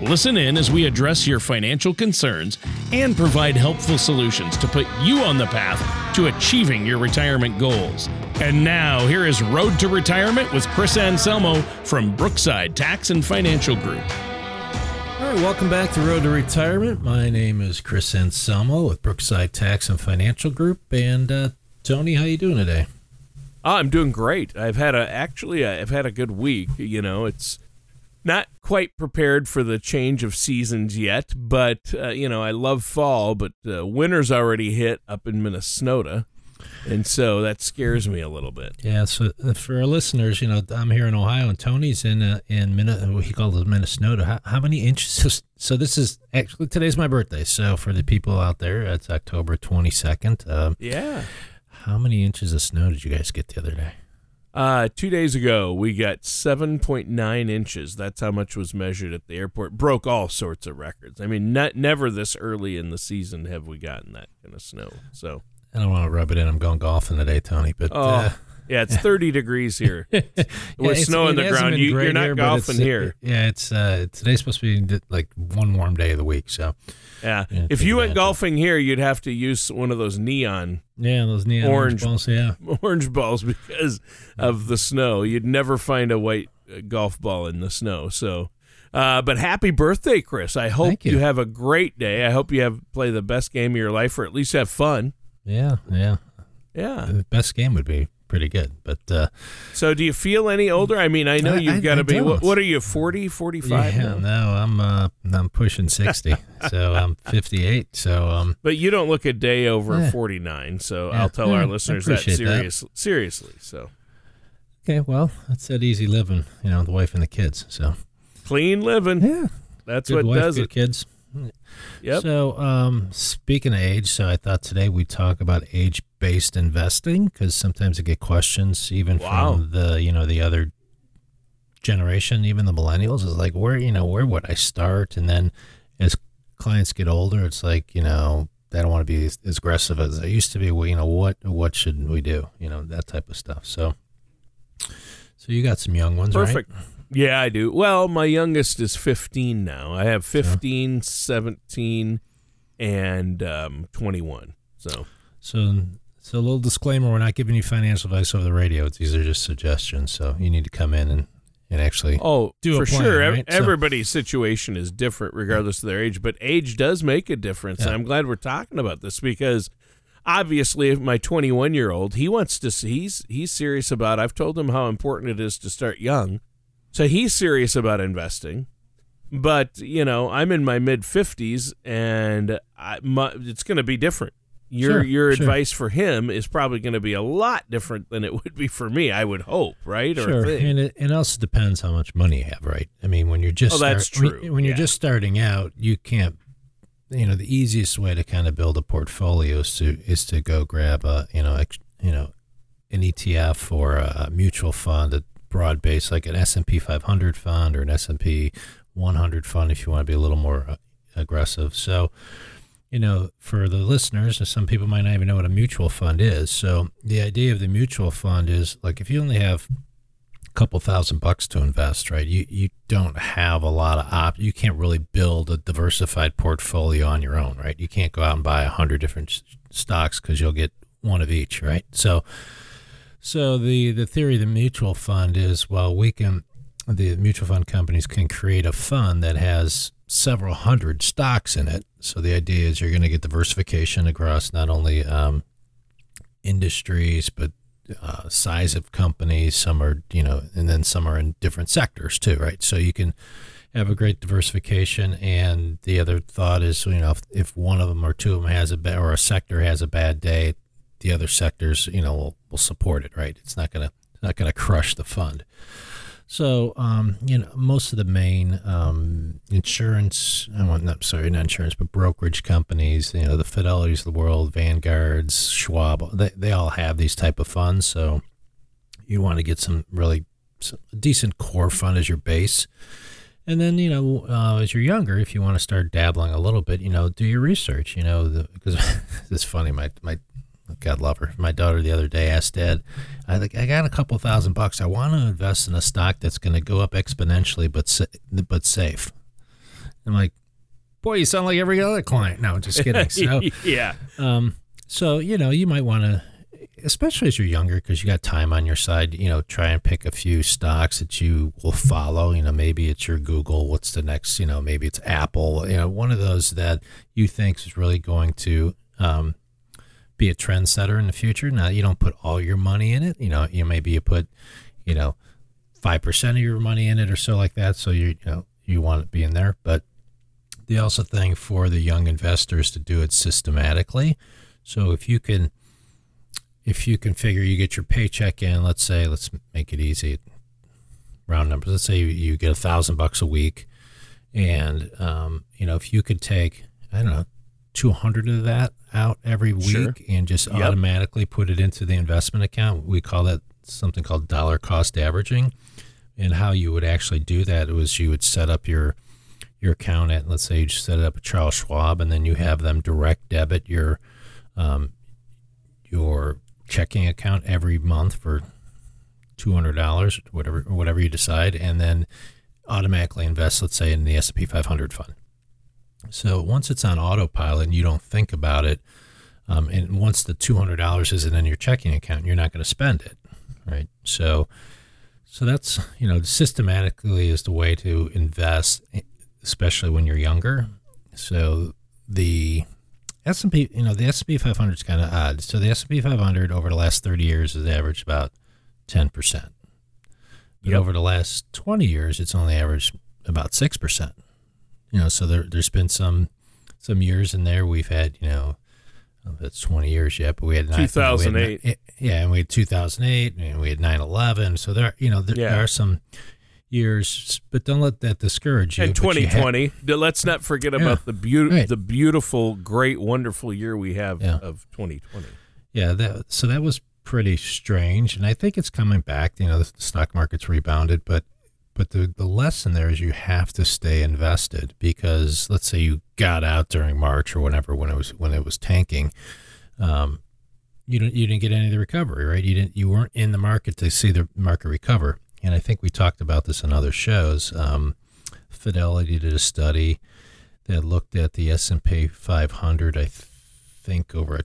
Listen in as we address your financial concerns and provide helpful solutions to put you on the path to achieving your retirement goals. And now, here is Road to Retirement with Chris Anselmo from Brookside Tax and Financial Group. All right, welcome back to Road to Retirement. My name is Chris Anselmo with Brookside Tax and Financial Group. And uh, Tony, how you doing today? Oh, I'm doing great. I've had a actually I've had a good week. You know, it's not quite prepared for the change of seasons yet, but uh, you know, I love fall, but uh, winter's already hit up in Minnesota. And so that scares me a little bit. Yeah. So uh, for our listeners, you know, I'm here in Ohio, and Tony's in uh, in Minnesota. He calls it Minnesota. How, how many inches? So this is actually today's my birthday. So for the people out there, it's October 22nd. Um, yeah. How many inches of snow did you guys get the other day? Uh, two days ago, we got 7.9 inches. That's how much was measured at the airport. Broke all sorts of records. I mean, not, never this early in the season have we gotten that kind of snow. So I don't want to rub it in. I'm going golfing today, Tony. But oh, uh, yeah, it's 30 degrees here with snow on the ground. You, are not here, golfing here. Yeah, it's uh, today's supposed to be like one warm day of the week. So yeah, yeah if you went golfing here, you'd have to use one of those neon. Yeah, those neon orange, orange balls. Yeah, orange balls because of the snow. You'd never find a white uh, golf ball in the snow. So. Uh, but happy birthday, Chris! I hope you. you. have a great day. I hope you have play the best game of your life, or at least have fun. Yeah, yeah. Yeah. The best game would be pretty good. But uh, so do you feel any older? I mean, I know you've got to be what, what, are you 40, 45 yeah, now? No, I'm uh, I'm pushing 60. so I'm 58. So um But you don't look a day over yeah. 49. So yeah, I'll tell our listeners that seriously, that. seriously. So Okay, well, that's that easy living, you know, the wife and the kids. So clean living. Yeah. That's good what wife, does good it. kids. Yep. So, um, speaking of age, so I thought today we'd talk about age-based investing because sometimes I get questions even wow. from the you know the other generation, even the millennials, is like where you know where would I start? And then as clients get older, it's like you know they don't want to be as, as aggressive as they used to be. Well, you know what what should we do? You know that type of stuff. So, so you got some young ones, Perfect. right? Yeah, I do. Well, my youngest is 15 now. I have 15, 17, and um, 21. So, so, so a little disclaimer: we're not giving you financial advice over the radio. These are just suggestions. So you need to come in and and actually oh do for plan, sure. Right? Everybody's so, situation is different regardless of their age, but age does make a difference. Yeah. I'm glad we're talking about this because obviously my 21 year old he wants to he's he's serious about i've told him how important it is to start young so he's serious about investing but you know i'm in my mid 50s and I, my, it's going to be different your Sure, your sure. advice for him is probably going to be a lot different than it would be for me i would hope right Sure, and it, it also depends how much money you have, right? I mean, when you're just Oh, that's start- when- true, When, you're yeah. just starting out, you can't. You know, the easiest way to kind of build a portfolio is to is to go grab a you know ex, you know an ETF or a mutual fund, a broad base like an S and P 500 fund or an S and P 100 fund if you want to be a little more uh, aggressive. So, you know, for the listeners, uh, some people might not even know what a mutual fund is. So, the idea of the mutual fund is like if you only have a couple thousand bucks to invest, right? You you don't have a lot of op. You can't really build a diversified portfolio on your own, right? You can't go out and buy a hundred different stocks because you'll get one of each, right? So, so the the theory of the mutual fund is well, we can the mutual fund companies can create a fund that has several hundred stocks in it. So the idea is you're going to get diversification across not only um, industries but uh, size of companies. Some are you know, and then some are in different sectors too, right? So you can have a great diversification. And the other thought is you know if, if one of them or two of them has a bad or a sector has a bad day, the other sectors you know will, will support it, right? It's not gonna not gonna crush the fund. So, um, you know, most of the main um, insurance, I want, not sorry, not insurance, but brokerage companies, you know, the Fidelities of the world, Vanguards, Schwab, they, they all have these type of funds. So you want to get some really some decent core fund as your base. And then, you know, uh, as you're younger, if you want to start dabbling a little bit, you know, do your research, you know, because it's funny. My, my God love her. My daughter the other day asked Dad, I like I got a couple thousand bucks. I want to invest in a stock that's going to go up exponentially, but sa- but safe. I'm like, boy, you sound like every other client. No, just kidding. So yeah. Um, so you know, you might want to, especially as you're younger, because you got time on your side. You know, try and pick a few stocks that you will follow. You know, maybe it's your Google. What's the next? You know, maybe it's Apple. You know, one of those that you think is really going to um, be a trendsetter in the future. Now you don't put all your money in it. You know, you maybe you put, you know, five percent of your money in it or so like that. So you you know you want be in there, but the also thing for the young investors to do it systematically. So if you can, if you can figure you get your paycheck in, let's say, let's make it easy, round numbers. Let's say you, you get a thousand bucks a week, and um, you know if you could take, I don't know, two hundred of that out every week Sure. and just Yep. automatically put it into the investment account. We call that something called dollar cost averaging. And how you would actually do that was you would set up your your account at let's say you just set it up at Charles Schwab and then you have them direct debit your um, your checking account every month for two hundred dollars, whatever whatever you decide, and then automatically invest, let's say, in the S and P 500 fund. So once it's on autopilot and you don't think about it, um, and once the two hundred dollars isn't in your checking account, you're not going to spend it, right? So, so that's you know systematically is the way to invest, especially when you're younger. So the S and P, you know, the S and P 500 is kind of odd. So the S and P 500 over the last 30 years has averaged about 10 percent. But Yep. over the last 20 years, it's only averaged about six percent. You know, so there, there's been some some years in there we've had, you know, I don't know if it's 20 years yet, but we had nine- we had 2008. yeah, and we had 2008, and we had 9/11. So there, you know, there, Yeah. there are some years, but don't let that discourage you. And but you ha- 2020. Let's not forget Yeah. about the beauty, Right. the beautiful, great, wonderful year we have Yeah. of 2020. Yeah, that, so that was pretty strange, and I think it's coming back. You know, the stock market's rebounded, but but the the lesson there is you have to stay invested because let's say you got out during March or whenever when it was when it was tanking, um, you didn't you didn't get any of the recovery, right? You didn't you weren't in the market to see the market recover, and I think we talked about this in other shows. Um, Fidelity did a study that looked at the S and P 500. I think over a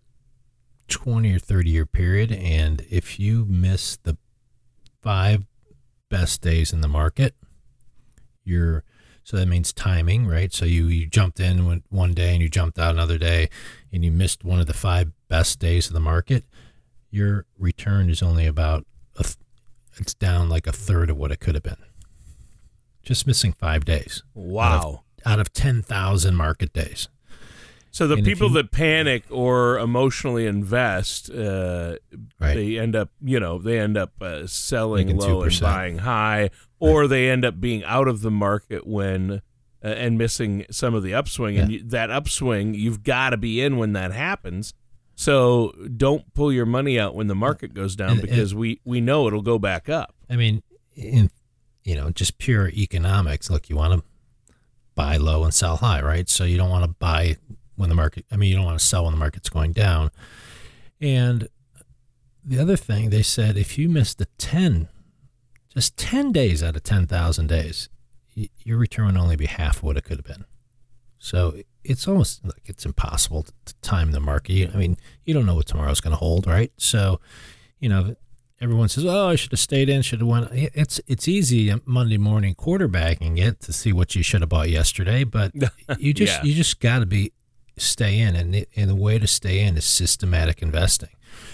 20 or 30 year period. And if you miss the five best days in the market, you're so that means timing, right? So you, you jumped in one- day and you jumped out another day and you missed one of the five best days of the market, your return is only about a, th- it's down like a third of what it could have been. Just missing five days Wow. out of 10,000 market days. So the And people you- that panic or emotionally invest, uh, Right. they end up, you know, they end up uh, selling Making low and 2%. buying high, or they end up being out of the market when uh, and missing some of the upswing. And you, that upswing, you've got to be in when that happens. So don't pull your money out when the market goes down And- because we we know it'll go back up. I mean, in you know, just pure economics. Look, you want to buy low and sell high, right? So you don't want to buy when the market. I mean, you don't want to sell when the market's going down. And the other thing they said, if you missed the ten, just ten days out of ten thousand days, your return would only be half what it could have been. So it's almost like it's impossible to, to time the market. I mean, you don't know what tomorrow's going to hold, right? So, you know, everyone says, "Oh, I should have stayed in, should have went." It's it's easy uh, Monday morning quarterbacking it to see what you should have bought yesterday, but you just Yeah. you just got to be stay in, and the, and the way to stay in is systematic investing.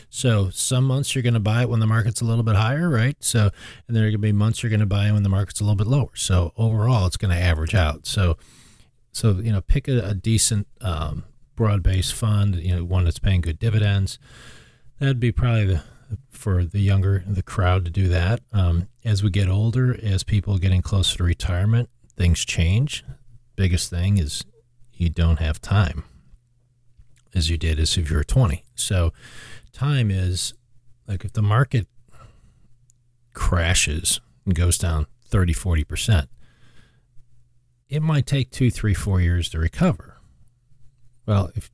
So some months you're going to buy it when the market's a little bit higher, right? So and there are going to be months you're going to buy it when the market's a little bit lower. So overall, it's going to average out. So so you know, pick a, a decent um, broad-based fund, you know, one that's paying good dividends. That'd be probably the for the younger the crowd to do that. Um, as we get older, as people getting closer to retirement, things change. Biggest thing is you don't have time as you did as if you were 20. So time is like if the market crashes and goes down 30, 40%, it might take two, three, four years to recover. Well, if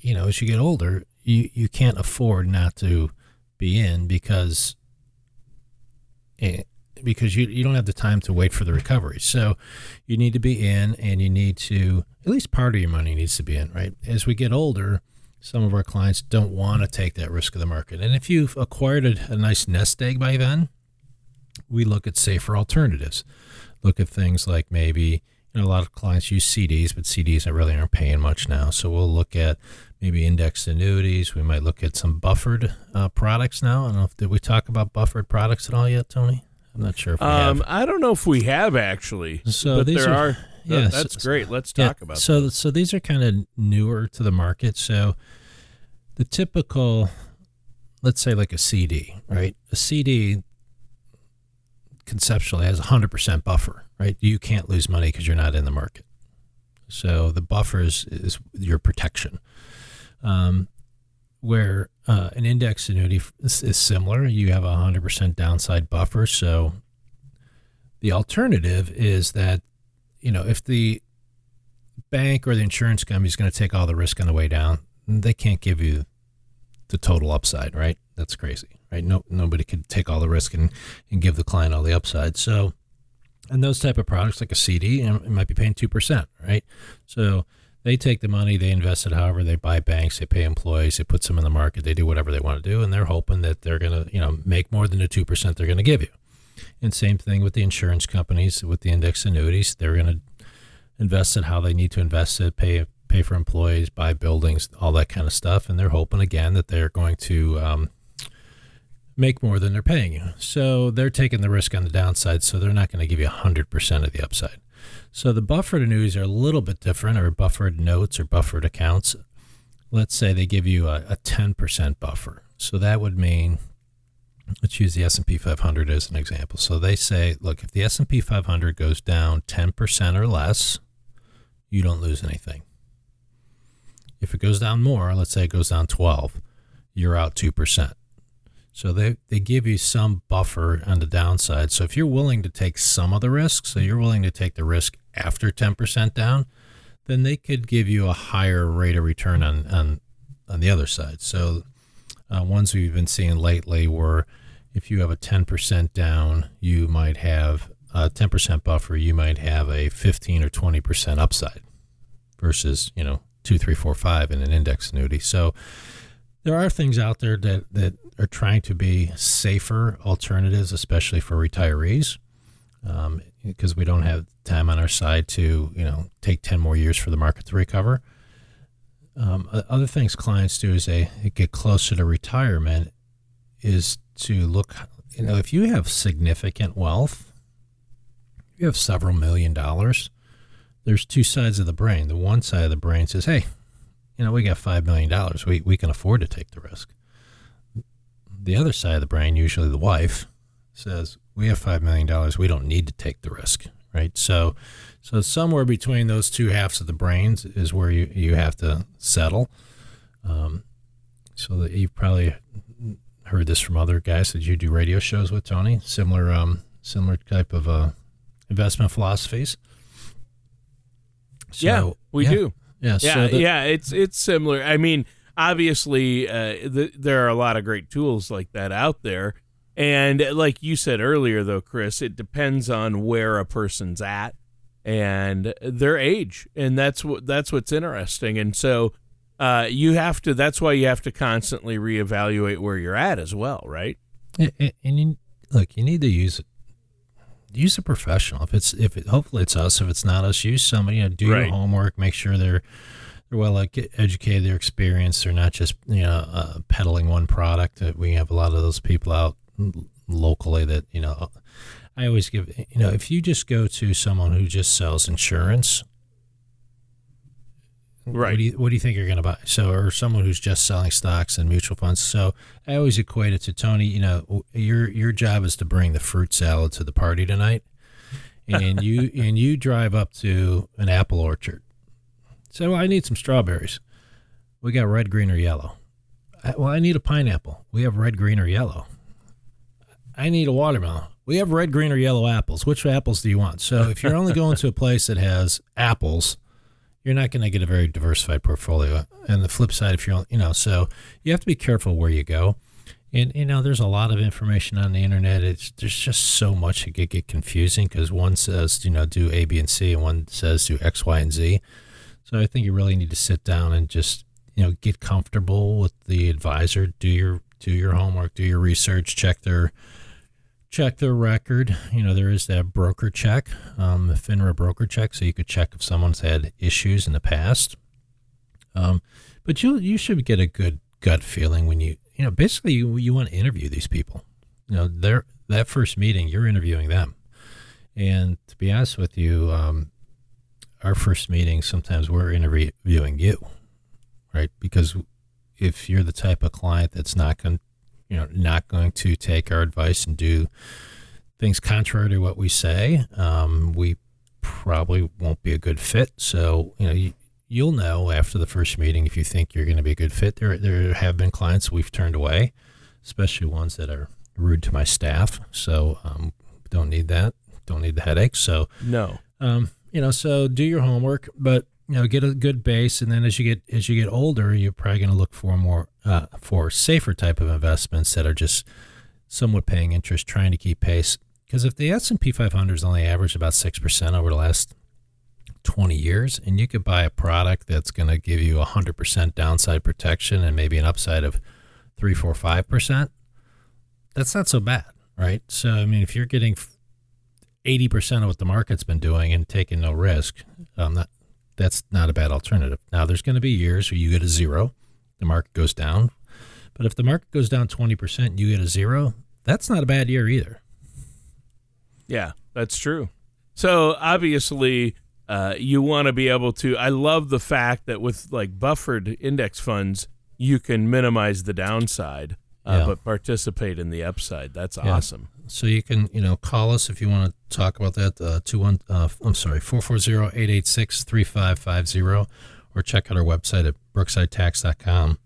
you know, as you get older, you, you can't afford not to be in because eh, because you, you don't have the time to wait for the recovery. So you need to be in and you need to at least part of your money needs to be in, right? As we get older, some of our clients don't want to take that risk of the market. And if you've acquired a, a nice nest egg by then, we look at safer alternatives. Look at things like maybe you know, a lot of clients use CDs, but CDs really aren't paying much now. So we'll look at maybe indexed annuities. We might look at some buffered uh, products now. I don't know if did we talk about buffered products at all yet, Tony? I'm not sure if we um, have. I don't know if we have actually. So but there are, are yeah, that's so, great. Let's talk yeah, about. So so these are kind of newer to the market. So the typical, let's say like a CD, right? A CD conceptually has a hundred percent buffer, right? You can't lose money because you're not in the market. So the buffer is, is your protection. Um, where uh, an index annuity is, is, similar. You have a 100% downside buffer. So the alternative is that, you know, if the bank or the insurance company is going to take all the risk on the way down, they can't give you the total upside, right? That's crazy, right? No, nobody could take all the risk and, and give the client all the upside. So, and those type of products like a CD, it might be paying 2%, right? So they take the money, they invest it however, they buy banks, they pay employees, they put some in the market, they do whatever they want to do, and they're hoping that they're going to, you know, make more than the 2% they're going to give you. And same thing with the insurance companies, with the index annuities, they're going to invest it how they need to invest it, pay pay for employees, buy buildings, all that kind of stuff, and they're hoping again that they're going to um, make more than they're paying you. So they're taking the risk on the downside, so they're not going to give you 100% of the upside. So the buffered annuities are a little bit different, or buffered notes or buffered accounts. Let's say they give you a, a 10% buffer. So that would mean, let's use the S&P 500 as an example. So they say, look, if the S&P 500 goes down 10% or less, you don't lose anything. If it goes down more, let's say it goes down 12, you're out 2%. So they, they give you some buffer on the downside. So if you're willing to take some of the risk, so you're willing to take the risk after 10% down, then they could give you a higher rate of return on, on, on the other side. So uh, ones we've been seeing lately were if you have a 10% down, you might have a 10% buffer, you might have a 15 or 20% upside versus, you know, two, three, four, five in an index annuity. So there are things out there that, that are trying to be safer alternatives, especially for retirees, um, because we don't have time on our side to you know take ten more years for the market to recover. Um, other things clients do as they get closer to retirement is to look. You know, if you have significant wealth, you have several million dollars. There's two sides of the brain. The one side of the brain says, "Hey, you know, we got $5 million. We, we can afford to take the risk. The other side of the brain, usually the wife, says, we have $5 million. We don't need to take the risk. Right. So, so somewhere between those two halves of the brains is where you, you have to settle. Um, so that you've probably heard this from other guys that you do radio shows with Tony, similar, um, similar type of, uh, investment philosophies. So, yeah, we yeah. do. Yeah, yeah, so the, yeah. It's it's similar. I mean, obviously, uh, the, there are a lot of great tools like that out there, and like you said earlier, though, Chris, it depends on where a person's at and their age, and that's what that's what's interesting. And so, uh, you have to. That's why you have to constantly reevaluate where you're at as well, right? And, and you, look, you need to use use a professional. If it's if it, hopefully it's us. If it's not us, use somebody. You know, do right. your homework. Make sure they're they're well educated. They're experienced. They're not just you know uh, peddling one product. Uh, we have a lot of those people out locally that you know. I always give you know if you just go to someone who just sells insurance, Right. What do you What do you think you're going to buy? So, or someone who's just selling stocks and mutual funds. So, I always equate it to Tony. You know, your your job is to bring the fruit salad to the party tonight, and you and you drive up to an apple orchard. So, I need some strawberries. We got red, green, or yellow. I, well, I need a pineapple. We have red, green, or yellow. I need a watermelon. We have red, green, or yellow apples. Which apples do you want? So if you're only going to a place that has apples, you're not going to get a very diversified portfolio. And the flip side, if you're, you know, so you have to be careful where you go. And you know, there's a lot of information on the internet. It's there's just so much it could get confusing because one says you know do A, B, and C, and one says do X, Y, and Z. So I think you really need to sit down and just you know get comfortable with the advisor. Do your do your homework, do your research, check their check their record. You know, there is that broker check, um, the FINRA broker check, so you could check if someone's had issues in the past. Um, but you you should get a good gut feeling when you you know basically you, you want to interview these people. You know, they're that first meeting you're interviewing them, and to be honest with you, um, our first meeting sometimes we're interviewing you, right? Because if you're the type of client that's not going you know not going to take our advice and do things contrary to what we say, um, we probably won't be a good fit. So you know you, you'll know after the first meeting if you think you're going to be a good fit. There there have been clients we've turned away, especially ones that are rude to my staff. So um, don't need that. Don't need the headache. So no. Um, you know, so do your homework, but you know, get a good base, and then as you get as you get older, you're probably going to look for more uh, for safer type of investments that are just somewhat paying interest, trying to keep pace. Because if the S and P 500 is only averaged about six percent over the last 20 years, and you could buy a product that's going to give you 100% downside protection and maybe an upside of three, four, five percent, that's not so bad, right? So, I mean, if you're getting 80% of what the market's been doing and taking no risk, um, that, that's not a bad alternative. Now, there's going to be years where you get a zero, the market goes down. But if the market goes down 20% and you get a zero, that's not a bad year either. Yeah, that's true. So obviously, uh, you want to be able to. I love the fact that with like buffered index funds, you can minimize the downside, uh, yeah. but participate in the upside. That's yeah. awesome. So you can, you know, call us if you want to talk about that. Uh, two one, uh, I'm sorry, 440-886-3550, or check out our website at brooksidetax.com.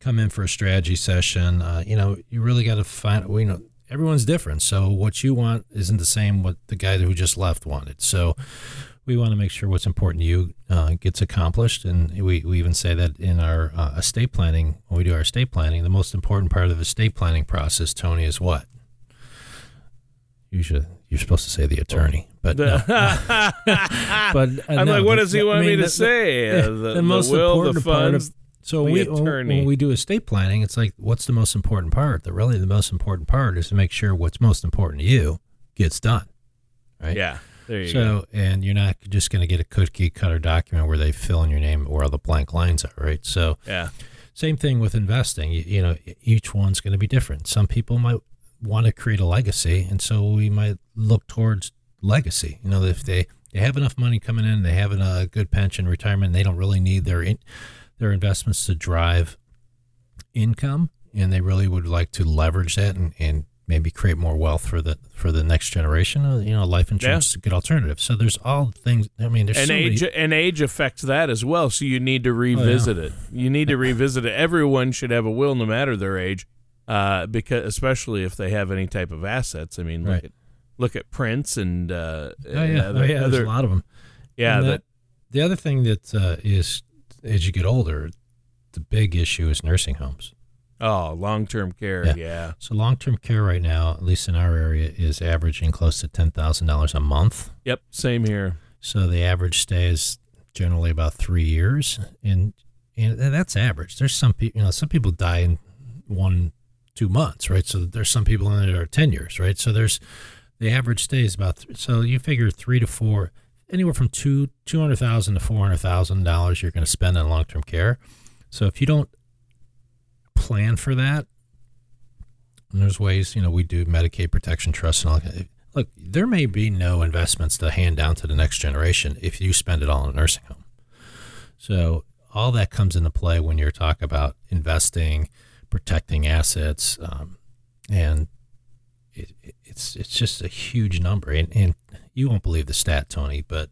Come in for a strategy session. Uh, you know, you really got to find. You know, everyone's different, so what you want isn't the same what the guy who just left wanted. So we want to make sure what's important to you uh, gets accomplished. And we, we even say that in our uh, estate planning, when we do our estate planning, the most important part of the estate planning process, Tony, is what? You should. You're supposed to say the attorney, but no. but uh, I'm no, like, what does he want I mean, me to the, say? The, the, the most will, important part of so we, when we do estate planning, it's like, what's the most important part? The really the most important part is to make sure what's most important to you gets done, right? Yeah. There you so, go. and you're not just going to get a cookie cutter document where they fill in your name where all the blank lines are, right? So, yeah. Same thing with investing. You, you know, each one's going to be different. Some people might want to create a legacy, and so we might look towards legacy. You know, if they, they have enough money coming in, they have a good pension, retirement, they don't really need their in, their investments to drive income, and they really would like to leverage that and, and maybe create more wealth for the for the next generation. You know, life insurance yeah. is a good alternative. So there's all things. I mean, there's and so age many, and age affects that as well. So you need to revisit oh, yeah. it. You need to revisit it. Everyone should have a will, no matter their age uh, because especially if they have any type of assets. I mean, look right. at look at Prince and uh, oh yeah, other, oh, yeah, other, there's a lot of them. Yeah, that, the other thing that uh, is as you get older, the big issue is nursing homes. Oh, long term care, yeah. yeah. So long term care right now, at least in our area, is averaging close to ten thousand dollars a month. Yep, same here. So the average stay is generally about three years, and and that's average. There's some people, you know, some people die in one two months, right? So there's some people in there are 10 years, right? So there's the average stay is about, th- so you figure three to four, anywhere from two, 200,000 to $400,000 you're going to spend on long-term care. So if you don't plan for that, and there's ways, you know, we do Medicaid protection trust and all that. Look, there may be no investments to hand down to the next generation if you spend it all in a nursing home. So all that comes into play when you're talking about investing, protecting assets, um, and it, it's it's just a huge number. And, and you won't believe the stat, Tony, but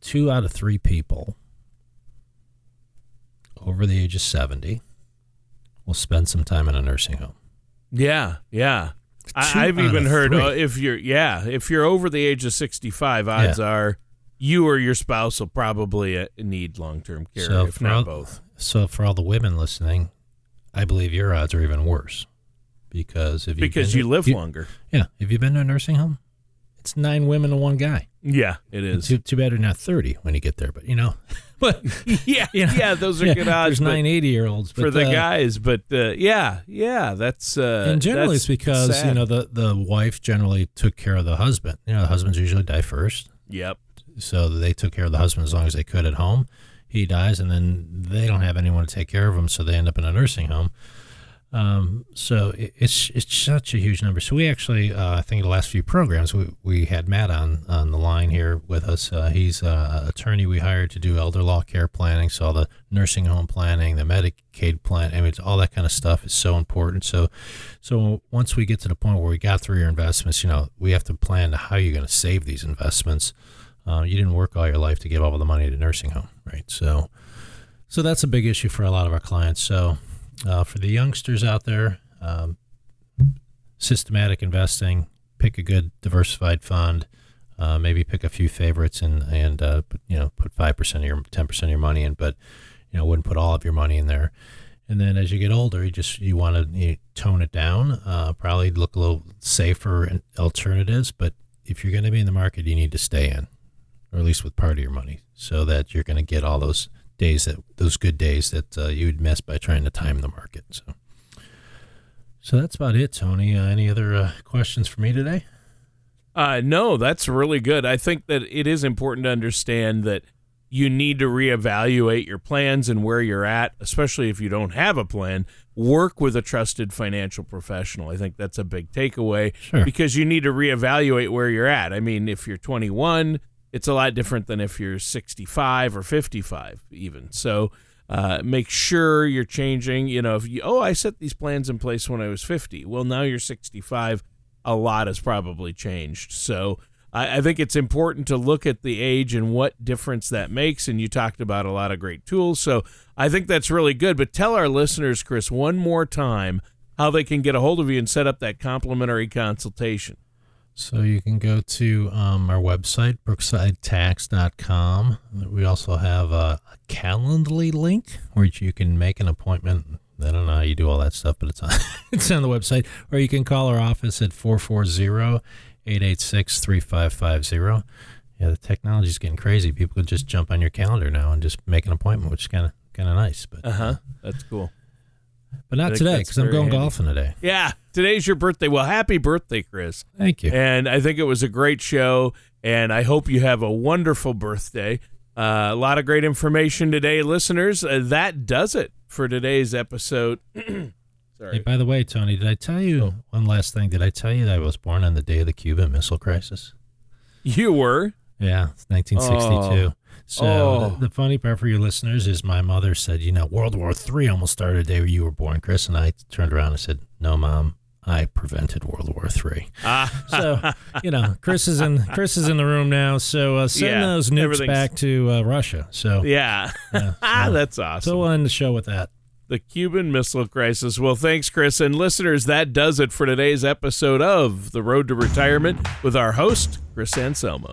two out of three people over the age of 70 will spend some time in a nursing home. Yeah, yeah. Two I, I've even heard uh, if you're yeah if you're over the age of 65, odds are you or your spouse will probably uh, need long term care, So if not all- both. So for all the women listening, I believe your odds are even worse because if Because you live longer. Yeah, have you been to a nursing home? It's nine women and one guy. Yeah, it is. Too, too bad you're not thirty when you get there, but you know, but yeah, you know, yeah, those are yeah, good odds There's nine 80 year olds for the uh, guys, but uh, yeah, yeah, that's uh, and generally that's it's because sad. you know the the wife generally took care of the husband. You know, the husbands usually die first, Yep. so they took care of the husband as long as they could at home. He dies, and then they don't have anyone to take care of him, so they end up in a nursing home. Um, so it, it's it's such a huge number. So we actually, uh, I think the last few programs, we, we had Matt on on the line here with us. Uh, he's uh, an attorney we hired to do elder law care planning, so all the nursing home planning, the Medicaid plan, I mean, it's, all that kind of stuff is so important. So, so once we get to the point where we got through your investments, you know, we have to plan how you're going to save these investments. Uh, you didn't work all your life to give all the money to nursing home, right? So, so that's a big issue for a lot of our clients. So, uh, for the youngsters out there, um, systematic investing, pick a good diversified fund, uh, maybe pick a few favorites and and uh, you know put five percent of your ten percent of your money in, but you know wouldn't put all of your money in there. And then as you get older, you just you want to you tone it down. Uh, probably look a little safer and alternatives, but if you're going to be in the market, you need to stay in, or at least with part of your money, so that you're going to get all those days that those good days that uh, you would miss by trying to time the market. So, so that's about it, Tony. Uh, any other uh, questions for me today? Uh, no, that's really good. I think that it is important to understand that you need to reevaluate your plans and where you're at, especially if you don't have a plan. Work with a trusted financial professional. I think that's a big takeaway Sure. because you need to reevaluate where you're at. I mean, if you're 21, it's a lot different than if you're 65 or 55, even. So, uh, make sure you're changing. You know, if you, oh, I set these plans in place when I was 50. Well, now you're 65. A lot has probably changed. So, I, I think it's important to look at the age and what difference that makes. And you talked about a lot of great tools. So, I think that's really good. But tell our listeners, Chris, one more time how they can get a hold of you and set up that complimentary consultation. So you can go to um, our website, brooksidetax.com. We also have a, a Calendly link where you can make an appointment. I don't know how you do all that stuff, but it's on, it's on the website. Or you can call our office at 440-886-3550. Yeah, the technology is getting crazy. People can just jump on your calendar now and just make an appointment, which is kind of kind of nice. But Uh huh. That's cool. But not today because I'm going handy. golfing today. Yeah, today's your birthday. Well, happy birthday, Chris. Thank you. And I think it was a great show, and I hope you have a wonderful birthday. Uh, a lot of great information today, listeners. Uh, that does it for today's episode. Hey, Sorry. by the way, Tony, did I tell you Oh. one last thing? Did I tell you that I was born on the day of the Cuban Missile Crisis? You were? Yeah, it's 1962. So Oh. the, the funny part for your listeners is my mother said, you know, World War III almost started the day you were born, Chris. And I turned around and said, no, Mom, I prevented World War III. Ah, So, you know, Chris is in Chris is in the room now. So uh, send Yeah, those nukes back to uh, Russia. So, yeah. yeah, ah, so, that's awesome. so we'll end the show with that. the Cuban Missile Crisis. Well, thanks, Chris. And listeners, that does it for today's episode of The Road to Retirement with our host, Chris Anselmo.